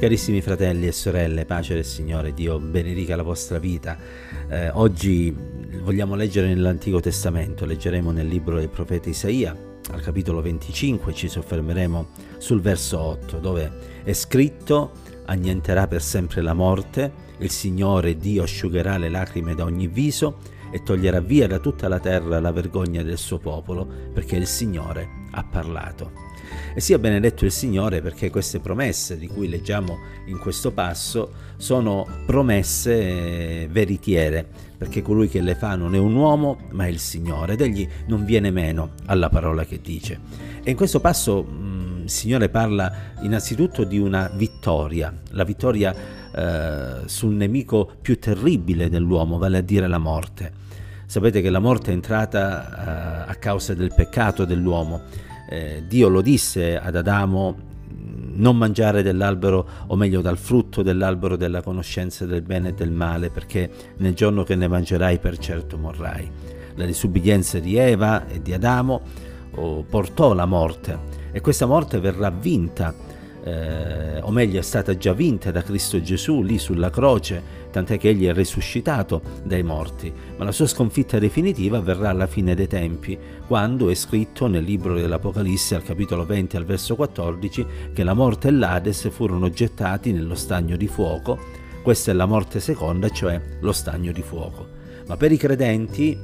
Carissimi fratelli e sorelle, pace del Signore, Dio benedica la vostra vita. Eh, oggi vogliamo leggere nell'Antico Testamento, leggeremo nel libro del profeta Isaia, al capitolo 25, ci soffermeremo sul verso 8, dove è scritto annienterà per sempre la morte, il Signore Dio asciugherà le lacrime da ogni viso e toglierà via da tutta la terra la vergogna del suo popolo, perché il Signore ha parlato. E sia benedetto il Signore perché queste promesse di cui leggiamo in questo passo sono promesse veritiere, perché colui che le fa non è un uomo, ma è il Signore, ed egli non viene meno alla parola che dice. E in questo passo mh, il Signore parla innanzitutto di una vittoria, la vittoria eh, sul nemico più terribile dell'uomo, vale a dire la morte. Sapete che la morte è entrata eh, a causa del peccato dell'uomo eh, Dio lo disse ad Adamo non mangiare dell'albero, o meglio dal frutto dell'albero della conoscenza del bene e del male, perché nel giorno che ne mangerai per certo morrai. La disubbidienza di Eva e di Adamo oh, portò la morte e questa morte verrà vinta eh, o meglio è stata già vinta da Cristo Gesù lì sulla croce, tant'è che egli è risuscitato dai morti, ma la sua sconfitta definitiva avverrà alla fine dei tempi, quando è scritto nel libro dell'Apocalisse al capitolo 20 al verso 14 che la morte e l'Ades furono gettati nello stagno di fuoco, questa è la morte seconda, cioè lo stagno di fuoco. Ma per i credenti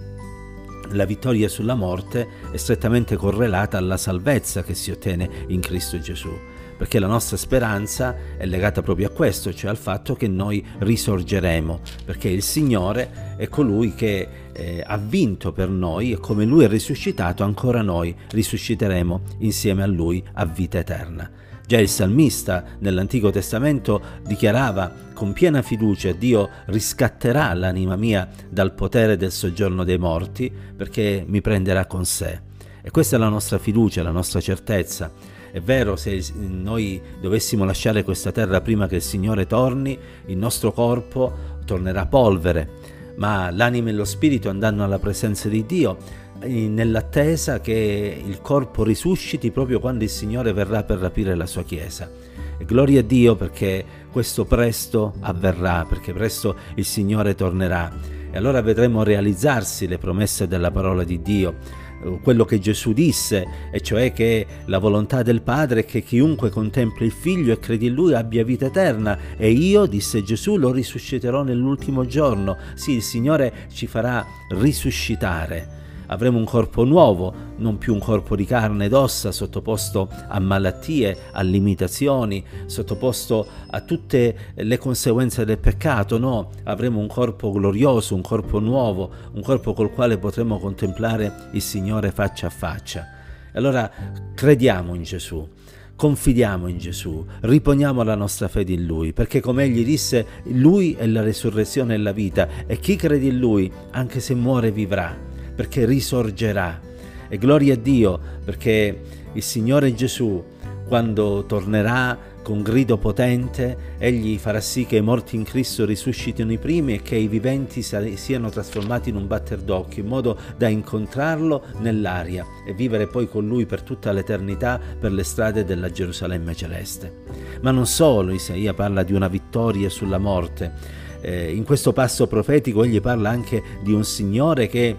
la vittoria sulla morte è strettamente correlata alla salvezza che si ottiene in Cristo Gesù perché la nostra speranza è legata proprio a questo, cioè al fatto che noi risorgeremo, perché il Signore è colui che eh, ha vinto per noi e come Lui è risuscitato, ancora noi risusciteremo insieme a Lui a vita eterna. Già il salmista nell'Antico Testamento dichiarava con piena fiducia Dio riscatterà l'anima mia dal potere del soggiorno dei morti perché mi prenderà con sé. E questa è la nostra fiducia, la nostra certezza è vero, se noi dovessimo lasciare questa terra prima che il Signore torni, il nostro corpo tornerà polvere, ma l'anima e lo spirito andranno alla presenza di Dio nell'attesa che il corpo risusciti proprio quando il Signore verrà per rapire la sua Chiesa. E gloria a Dio perché questo presto avverrà, perché presto il Signore tornerà. E allora vedremo realizzarsi le promesse della parola di Dio quello che Gesù disse, e cioè che la volontà del Padre è che chiunque contempli il Figlio e credi in Lui abbia vita eterna, e io, disse Gesù, lo risusciterò nell'ultimo giorno. Sì, il Signore ci farà risuscitare avremo un corpo nuovo, non più un corpo di carne ed ossa sottoposto a malattie, a limitazioni, sottoposto a tutte le conseguenze del peccato, no, avremo un corpo glorioso, un corpo nuovo, un corpo col quale potremo contemplare il Signore faccia a faccia. Allora crediamo in Gesù. Confidiamo in Gesù, riponiamo la nostra fede in Lui, perché come Egli disse, Lui è la risurrezione e la vita, e chi crede in Lui, anche se muore, vivrà perché risorgerà. E gloria a Dio perché il Signore Gesù, quando tornerà con grido potente, egli farà sì che i morti in Cristo risuscitino i primi e che i viventi siano trasformati in un batter d'occhio, in modo da incontrarlo nell'aria e vivere poi con lui per tutta l'eternità per le strade della Gerusalemme celeste. Ma non solo, Isaia parla di una vittoria sulla morte. Eh, in questo passo profetico egli parla anche di un Signore che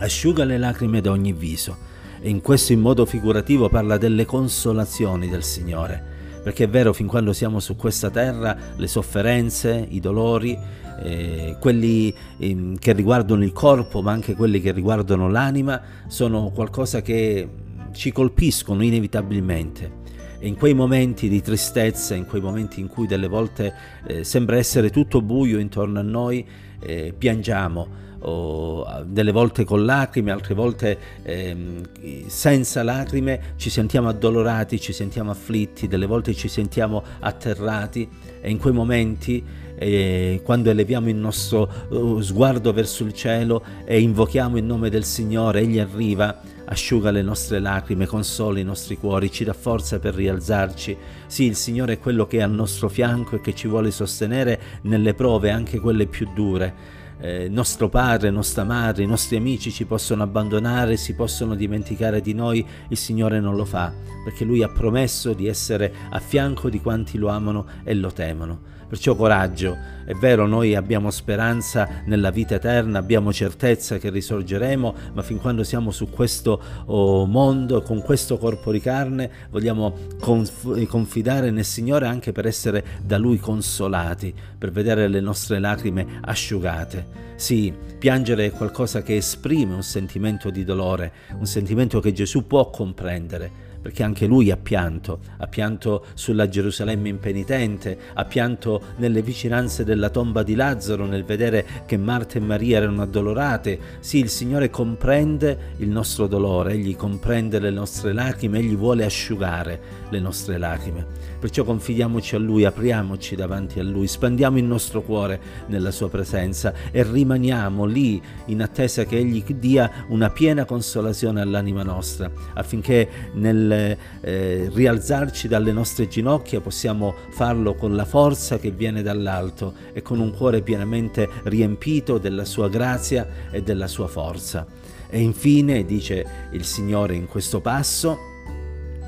asciuga le lacrime da ogni viso. E in questo in modo figurativo parla delle consolazioni del Signore. Perché è vero, fin quando siamo su questa terra, le sofferenze, i dolori, eh, quelli eh, che riguardano il corpo, ma anche quelli che riguardano l'anima, sono qualcosa che ci colpiscono inevitabilmente. E in quei momenti di tristezza, in quei momenti in cui delle volte eh, sembra essere tutto buio intorno a noi, eh, piangiamo o delle volte con lacrime, altre volte ehm, senza lacrime, ci sentiamo addolorati, ci sentiamo afflitti, delle volte ci sentiamo atterrati e in quei momenti eh, quando eleviamo il nostro uh, sguardo verso il cielo e invochiamo il nome del Signore, Egli arriva, asciuga le nostre lacrime, consola i nostri cuori, ci dà forza per rialzarci. Sì, il Signore è quello che è al nostro fianco e che ci vuole sostenere nelle prove, anche quelle più dure eh, nostro padre, nostra madre, i nostri amici ci possono abbandonare, si possono dimenticare di noi, il Signore non lo fa, perché Lui ha promesso di essere a fianco di quanti lo amano e lo temono. Perciò coraggio, è vero noi abbiamo speranza nella vita eterna, abbiamo certezza che risorgeremo, ma fin quando siamo su questo oh, mondo, con questo corpo di carne, vogliamo conf- confidare nel Signore anche per essere da Lui consolati, per vedere le nostre lacrime asciugate. Sì, piangere è qualcosa che esprime un sentimento di dolore, un sentimento che Gesù può comprendere perché anche lui ha pianto, ha pianto sulla Gerusalemme impenitente, ha pianto nelle vicinanze della tomba di Lazzaro nel vedere che Marta e Maria erano addolorate. Sì, il Signore comprende il nostro dolore, Egli comprende le nostre lacrime, Egli vuole asciugare le nostre lacrime. Perciò confidiamoci a Lui, apriamoci davanti a Lui, spandiamo il nostro cuore nella Sua presenza e rimaniamo lì in attesa che Egli dia una piena consolazione all'anima nostra, affinché nel eh, rialzarci dalle nostre ginocchia possiamo farlo con la forza che viene dall'alto e con un cuore pienamente riempito della sua grazia e della sua forza. E infine, dice il Signore in questo passo,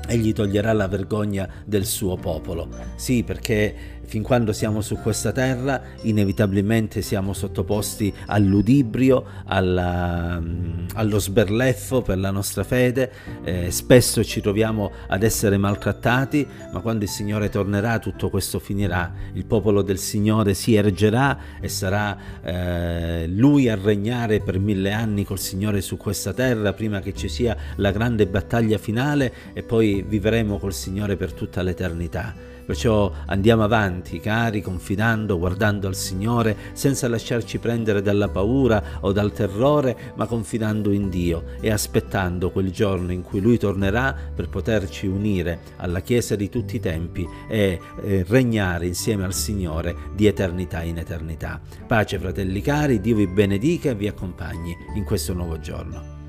Egli toglierà la vergogna del suo popolo. Sì, perché fin quando siamo su questa terra inevitabilmente siamo sottoposti al ludibrio, alla, mm, allo sberleffo per la nostra fede, eh, spesso ci troviamo ad essere maltrattati, ma quando il Signore tornerà tutto questo finirà, il popolo del Signore si ergerà e sarà eh, Lui a regnare per mille anni col Signore su questa terra prima che ci sia la grande battaglia finale e poi vivremo col Signore per tutta l'eternità. Perciò andiamo avanti, cari, confidando, guardando al Signore, senza lasciarci prendere dalla paura o dal terrore, ma confidando in Dio e aspettando quel giorno in cui Lui tornerà per poterci unire alla Chiesa di tutti i tempi e eh, regnare insieme al Signore di eternità in eternità. Pace, fratelli cari, Dio vi benedica e vi accompagni in questo nuovo giorno.